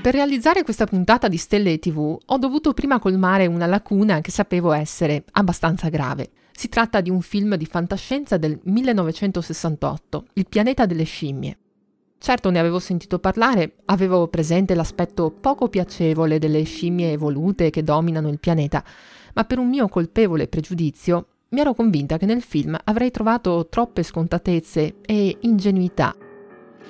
Per realizzare questa puntata di Stelle TV ho dovuto prima colmare una lacuna che sapevo essere abbastanza grave. Si tratta di un film di fantascienza del 1968, Il pianeta delle scimmie. Certo ne avevo sentito parlare, avevo presente l'aspetto poco piacevole delle scimmie evolute che dominano il pianeta, ma per un mio colpevole pregiudizio mi ero convinta che nel film avrei trovato troppe scontatezze e ingenuità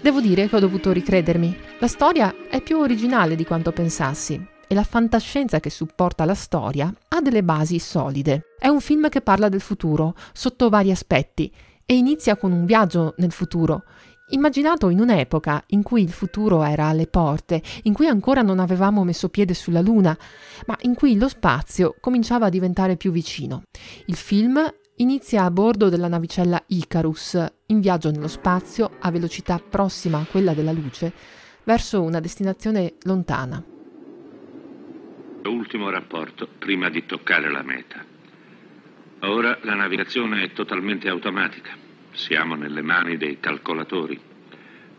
Devo dire che ho dovuto ricredermi. La storia è più originale di quanto pensassi e la fantascienza che supporta la storia ha delle basi solide. È un film che parla del futuro, sotto vari aspetti, e inizia con un viaggio nel futuro, immaginato in un'epoca in cui il futuro era alle porte, in cui ancora non avevamo messo piede sulla Luna, ma in cui lo spazio cominciava a diventare più vicino. Il film inizia a bordo della navicella Icarus, in viaggio nello spazio a velocità prossima a quella della luce, verso una destinazione lontana. Ultimo rapporto prima di toccare la meta. Ora la navigazione è totalmente automatica. Siamo nelle mani dei calcolatori.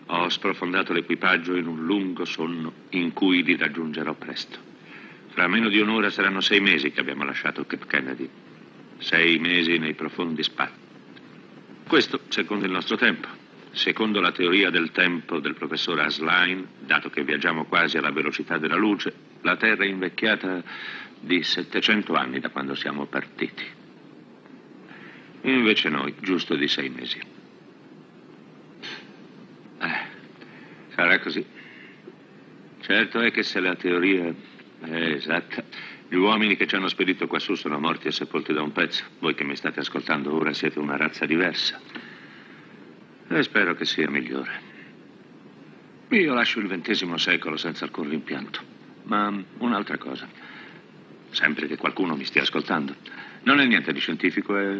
Ho sprofondato l'equipaggio in un lungo sonno in cui li raggiungerò presto. Fra meno di un'ora saranno sei mesi che abbiamo lasciato Cape Kennedy sei mesi nei profondi spazi. Questo secondo il nostro tempo. Secondo la teoria del tempo del professor Asline, dato che viaggiamo quasi alla velocità della luce, la Terra è invecchiata di 700 anni da quando siamo partiti. Invece noi, giusto di sei mesi. Eh, sarà così. Certo è che se la teoria è esatta, gli uomini che ci hanno spedito quassù sono morti e sepolti da un pezzo. Voi che mi state ascoltando ora siete una razza diversa. E spero che sia migliore. Io lascio il XX secolo senza alcun rimpianto. Ma un'altra cosa. Sempre che qualcuno mi stia ascoltando. Non è niente di scientifico, è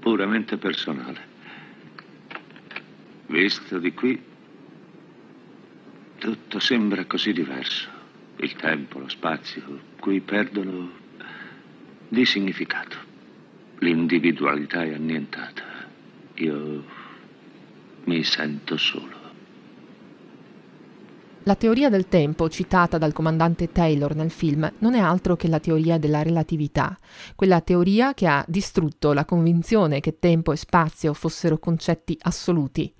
puramente personale. Visto di qui, tutto sembra così diverso. Il tempo, lo spazio, qui perdono di significato. L'individualità è annientata. Io mi sento solo. La teoria del tempo citata dal comandante Taylor nel film non è altro che la teoria della relatività, quella teoria che ha distrutto la convinzione che tempo e spazio fossero concetti assoluti.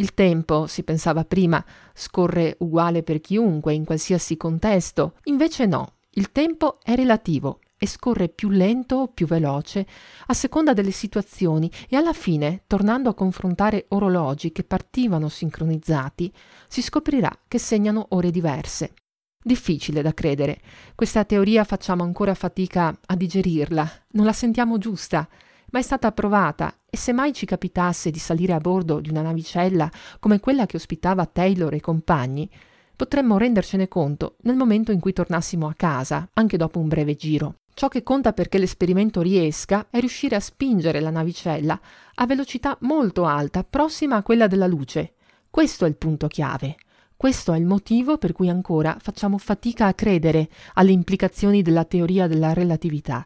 Il tempo, si pensava prima, scorre uguale per chiunque, in qualsiasi contesto. Invece no, il tempo è relativo e scorre più lento o più veloce a seconda delle situazioni e alla fine, tornando a confrontare orologi che partivano sincronizzati, si scoprirà che segnano ore diverse. Difficile da credere. Questa teoria facciamo ancora fatica a digerirla, non la sentiamo giusta ma è stata provata e se mai ci capitasse di salire a bordo di una navicella come quella che ospitava Taylor e compagni, potremmo rendercene conto nel momento in cui tornassimo a casa, anche dopo un breve giro. Ciò che conta perché l'esperimento riesca è riuscire a spingere la navicella a velocità molto alta, prossima a quella della luce. Questo è il punto chiave. Questo è il motivo per cui ancora facciamo fatica a credere alle implicazioni della teoria della relatività,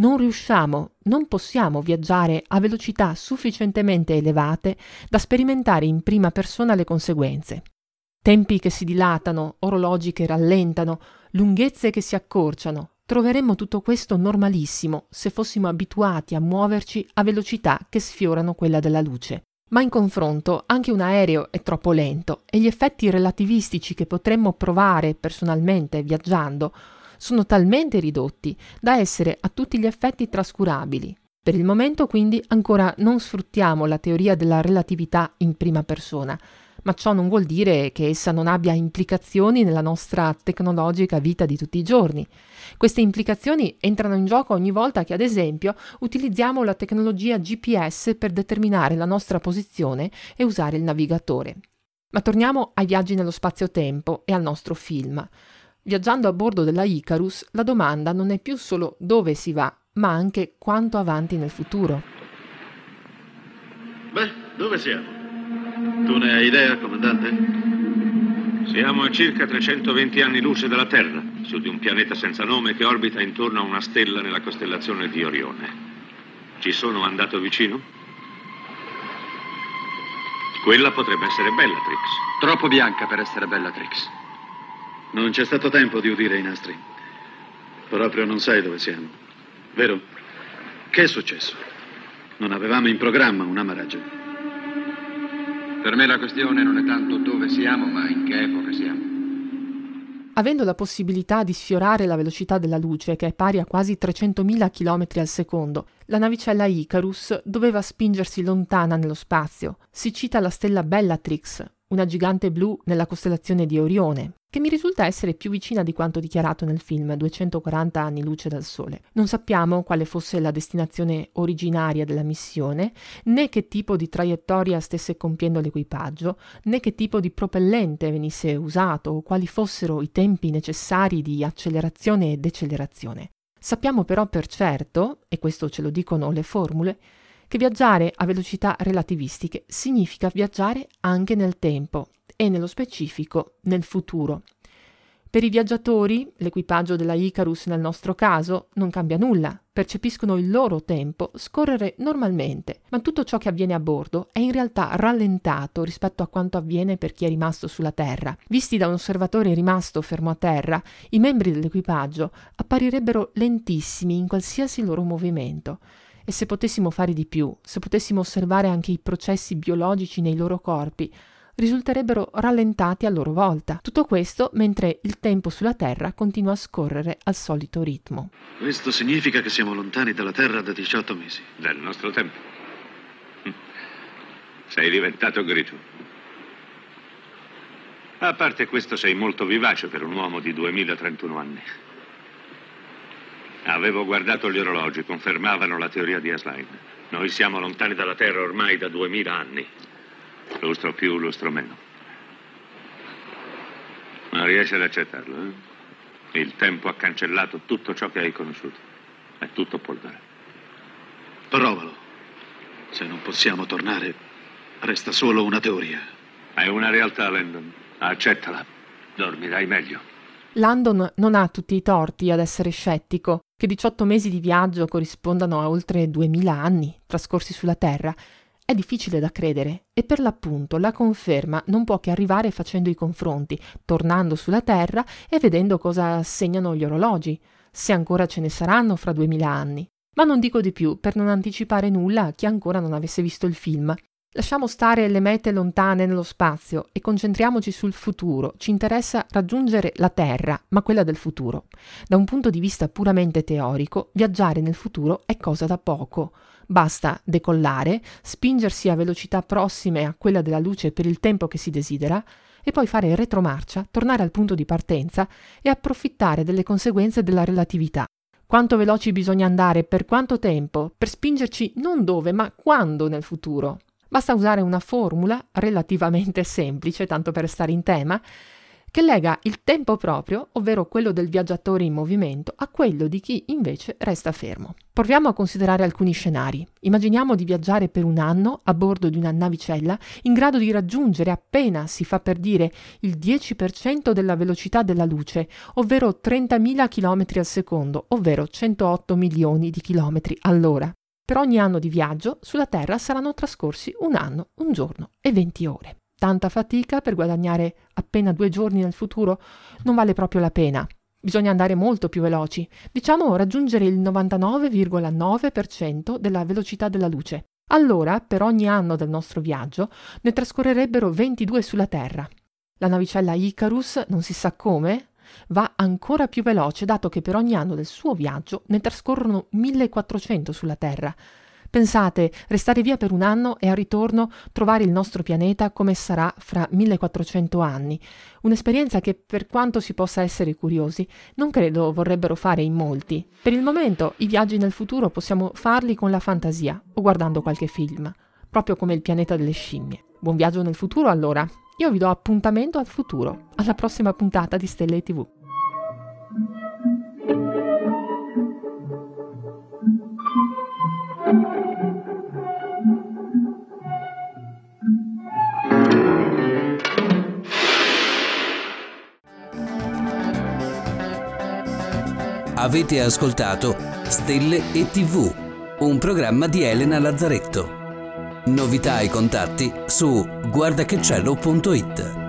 non riusciamo, non possiamo viaggiare a velocità sufficientemente elevate da sperimentare in prima persona le conseguenze. Tempi che si dilatano, orologi che rallentano, lunghezze che si accorciano. Troveremmo tutto questo normalissimo se fossimo abituati a muoverci a velocità che sfiorano quella della luce. Ma in confronto anche un aereo è troppo lento e gli effetti relativistici che potremmo provare personalmente viaggiando sono talmente ridotti da essere a tutti gli effetti trascurabili. Per il momento quindi ancora non sfruttiamo la teoria della relatività in prima persona, ma ciò non vuol dire che essa non abbia implicazioni nella nostra tecnologica vita di tutti i giorni. Queste implicazioni entrano in gioco ogni volta che, ad esempio, utilizziamo la tecnologia GPS per determinare la nostra posizione e usare il navigatore. Ma torniamo ai viaggi nello spazio-tempo e al nostro film. Viaggiando a bordo della Icarus, la domanda non è più solo dove si va, ma anche quanto avanti nel futuro. Beh, dove siamo? Tu ne hai idea, comandante? Siamo a circa 320 anni luce dalla Terra, su di un pianeta senza nome che orbita intorno a una stella nella costellazione di Orione. Ci sono andato vicino? Quella potrebbe essere Bellatrix. Troppo bianca per essere Bellatrix. Non c'è stato tempo di udire i nastri. Proprio non sai dove siamo. Vero? Che è successo? Non avevamo in programma un amaraggio. Per me la questione non è tanto dove siamo, ma in che epoca siamo. Avendo la possibilità di sfiorare la velocità della luce, che è pari a quasi 300.000 km al secondo, la navicella Icarus doveva spingersi lontana nello spazio. Si cita la stella Bellatrix, una gigante blu nella costellazione di Orione, che mi risulta essere più vicina di quanto dichiarato nel film 240 anni luce dal Sole. Non sappiamo quale fosse la destinazione originaria della missione, né che tipo di traiettoria stesse compiendo l'equipaggio, né che tipo di propellente venisse usato o quali fossero i tempi necessari di accelerazione e decelerazione. Sappiamo però per certo, e questo ce lo dicono le formule, che viaggiare a velocità relativistiche significa viaggiare anche nel tempo e nello specifico nel futuro. Per i viaggiatori, l'equipaggio della Icarus nel nostro caso, non cambia nulla, percepiscono il loro tempo scorrere normalmente, ma tutto ciò che avviene a bordo è in realtà rallentato rispetto a quanto avviene per chi è rimasto sulla Terra. Visti da un osservatore rimasto fermo a terra, i membri dell'equipaggio apparirebbero lentissimi in qualsiasi loro movimento. E se potessimo fare di più, se potessimo osservare anche i processi biologici nei loro corpi, risulterebbero rallentati a loro volta. Tutto questo mentre il tempo sulla Terra continua a scorrere al solito ritmo. Questo significa che siamo lontani dalla Terra da 18 mesi. Del nostro tempo. Sei diventato grigio. A parte questo, sei molto vivace per un uomo di 2031 anni. Avevo guardato gli orologi, confermavano la teoria di Asline. Noi siamo lontani dalla Terra ormai da 2000 anni. Lustro più, lustro meno. Ma riesci ad accettarlo, eh? Il tempo ha cancellato tutto ciò che hai conosciuto. È tutto polvere. Provalo. Se non possiamo tornare, resta solo una teoria. È una realtà, Landon. Accettala. Dormirai meglio. Landon non ha tutti i torti ad essere scettico che 18 mesi di viaggio corrispondano a oltre 2000 anni trascorsi sulla Terra è difficile da credere e per l'appunto la conferma non può che arrivare facendo i confronti, tornando sulla Terra e vedendo cosa segnano gli orologi, se ancora ce ne saranno fra 2000 anni. Ma non dico di più per non anticipare nulla a chi ancora non avesse visto il film. Lasciamo stare le mete lontane nello spazio e concentriamoci sul futuro. Ci interessa raggiungere la Terra, ma quella del futuro. Da un punto di vista puramente teorico, viaggiare nel futuro è cosa da poco. Basta decollare, spingersi a velocità prossime a quella della luce per il tempo che si desidera, e poi fare retromarcia, tornare al punto di partenza e approfittare delle conseguenze della relatività. Quanto veloci bisogna andare, per quanto tempo, per spingerci non dove, ma quando nel futuro. Basta usare una formula relativamente semplice, tanto per stare in tema, che lega il tempo proprio, ovvero quello del viaggiatore in movimento, a quello di chi invece resta fermo. Proviamo a considerare alcuni scenari. Immaginiamo di viaggiare per un anno a bordo di una navicella in grado di raggiungere appena si fa per dire il 10% della velocità della luce, ovvero 30.000 km al secondo, ovvero 108 milioni di km all'ora. Per ogni anno di viaggio sulla Terra saranno trascorsi un anno, un giorno e 20 ore. Tanta fatica per guadagnare appena due giorni nel futuro non vale proprio la pena. Bisogna andare molto più veloci, diciamo raggiungere il 99,9% della velocità della luce. Allora, per ogni anno del nostro viaggio, ne trascorrerebbero 22 sulla Terra. La navicella Icarus, non si sa come, va ancora più veloce dato che per ogni anno del suo viaggio ne trascorrono 1400 sulla Terra. Pensate, restare via per un anno e al ritorno trovare il nostro pianeta come sarà fra 1400 anni. Un'esperienza che, per quanto si possa essere curiosi, non credo vorrebbero fare in molti. Per il momento i viaggi nel futuro possiamo farli con la fantasia o guardando qualche film, proprio come il pianeta delle scimmie. Buon viaggio nel futuro allora. Io vi do appuntamento al futuro, alla prossima puntata di Stelle TV. Avete ascoltato Stelle e TV, un programma di Elena Lazzaretto. Novità e contatti su guardachecielo.it.